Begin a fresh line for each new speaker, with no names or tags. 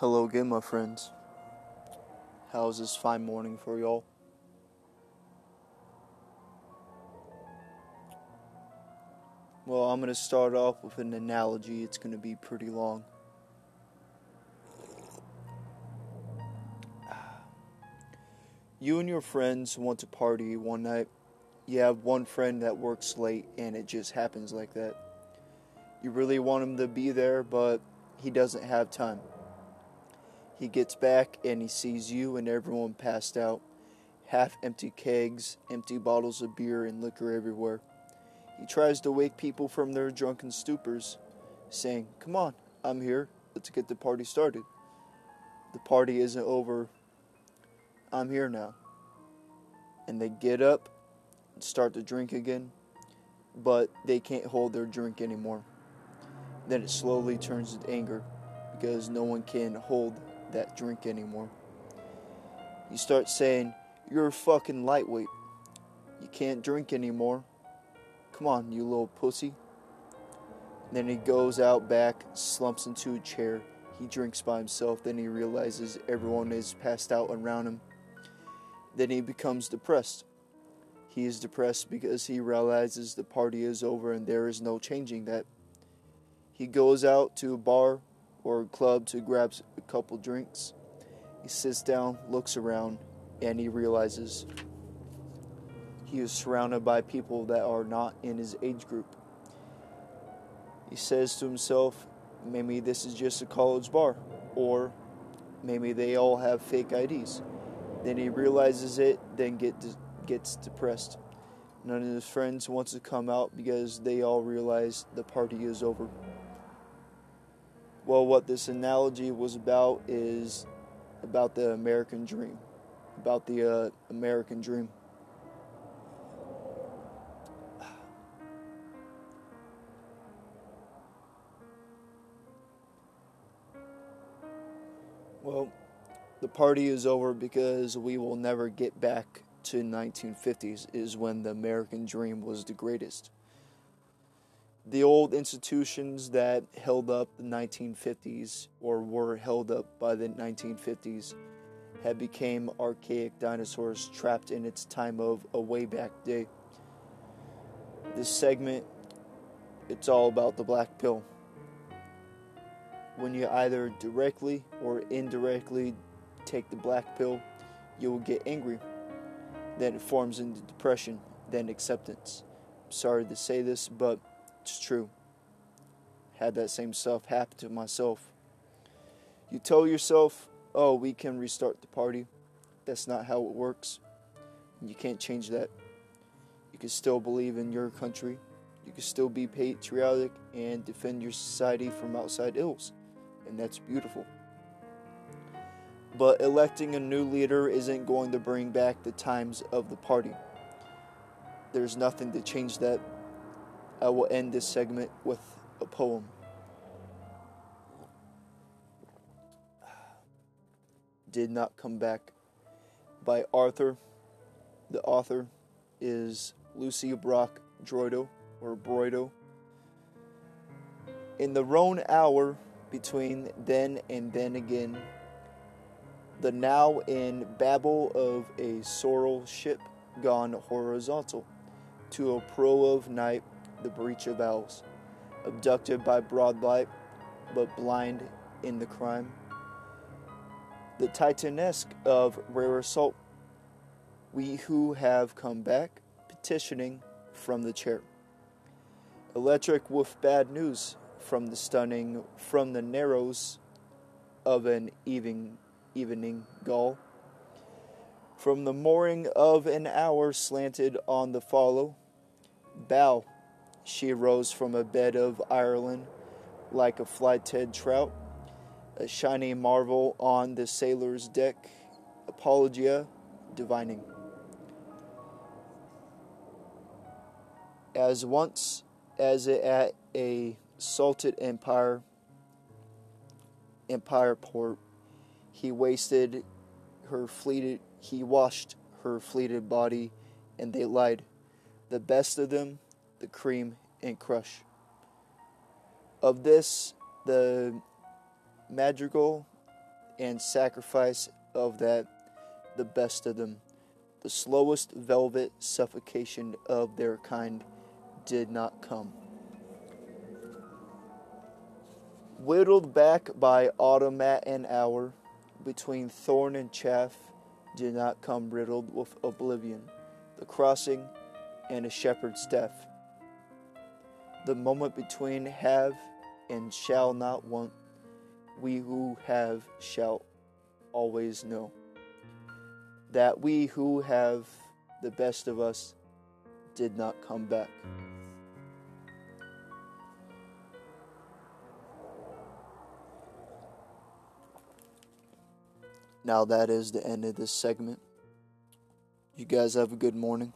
Hello again, my friends. How's this fine morning for y'all? Well, I'm going to start off with an analogy. It's going to be pretty long. You and your friends want to party one night. You have one friend that works late, and it just happens like that. You really want him to be there, but he doesn't have time. He gets back and he sees you and everyone passed out. Half empty kegs, empty bottles of beer, and liquor everywhere. He tries to wake people from their drunken stupors, saying, Come on, I'm here. Let's get the party started. The party isn't over. I'm here now. And they get up and start to drink again, but they can't hold their drink anymore. Then it slowly turns to anger because no one can hold that drink anymore. You start saying, You're a fucking lightweight. You can't drink anymore. Come on, you little pussy. Then he goes out back, slumps into a chair. He drinks by himself. Then he realizes everyone is passed out around him. Then he becomes depressed. He is depressed because he realizes the party is over and there is no changing that. He goes out to a bar or a club to grab a couple drinks. He sits down, looks around, and he realizes he is surrounded by people that are not in his age group. He says to himself, maybe this is just a college bar, or maybe they all have fake IDs. Then he realizes it, then get gets depressed. None of his friends wants to come out because they all realize the party is over. Well, what this analogy was about is about the American dream, about the uh, American dream. Well, the party is over because we will never get back to 1950s is when the American dream was the greatest. The old institutions that held up the 1950s or were held up by the 1950s had become archaic dinosaurs trapped in its time of a way back day. This segment it's all about the black pill. When you either directly or indirectly take the black pill, you will get angry. Then it forms into depression, then acceptance. Sorry to say this, but it's true. Had that same stuff happen to myself. You tell yourself, oh, we can restart the party. That's not how it works. You can't change that. You can still believe in your country. You can still be patriotic and defend your society from outside ills. And that's beautiful. But electing a new leader isn't going to bring back the times of the party. There's nothing to change that. I will end this segment with a poem. Did not come back by Arthur. The author is Lucie Brock Droido or Broido. In the roan hour between then and then again, the now in babble of a sorrel ship gone horizontal, to a pro of night, the breach of owls, abducted by broad light, but blind in the crime. The titanesque of rare assault, we who have come back, petitioning from the chair. Electric with bad news from the stunning, from the narrows of an evening, evening gull. From the mooring of an hour slanted on the follow, bow, she rose from a bed of Ireland like a fly-tailed trout, a shiny marvel on the sailor's deck, apologia divining. As once as it at a salted empire empire port he wasted her fleeted he washed her fleeted body and they lied the best of them the cream and crush of this the madrigal and sacrifice of that the best of them. The slowest velvet suffocation of their kind did not come. Whittled back by autumn at an hour, between thorn and chaff, did not come riddled with oblivion, the crossing and a shepherd's death. The moment between have and shall not want, we who have shall always know. That we who have the best of us did not come back. Now that is the end of this segment. You guys have a good morning.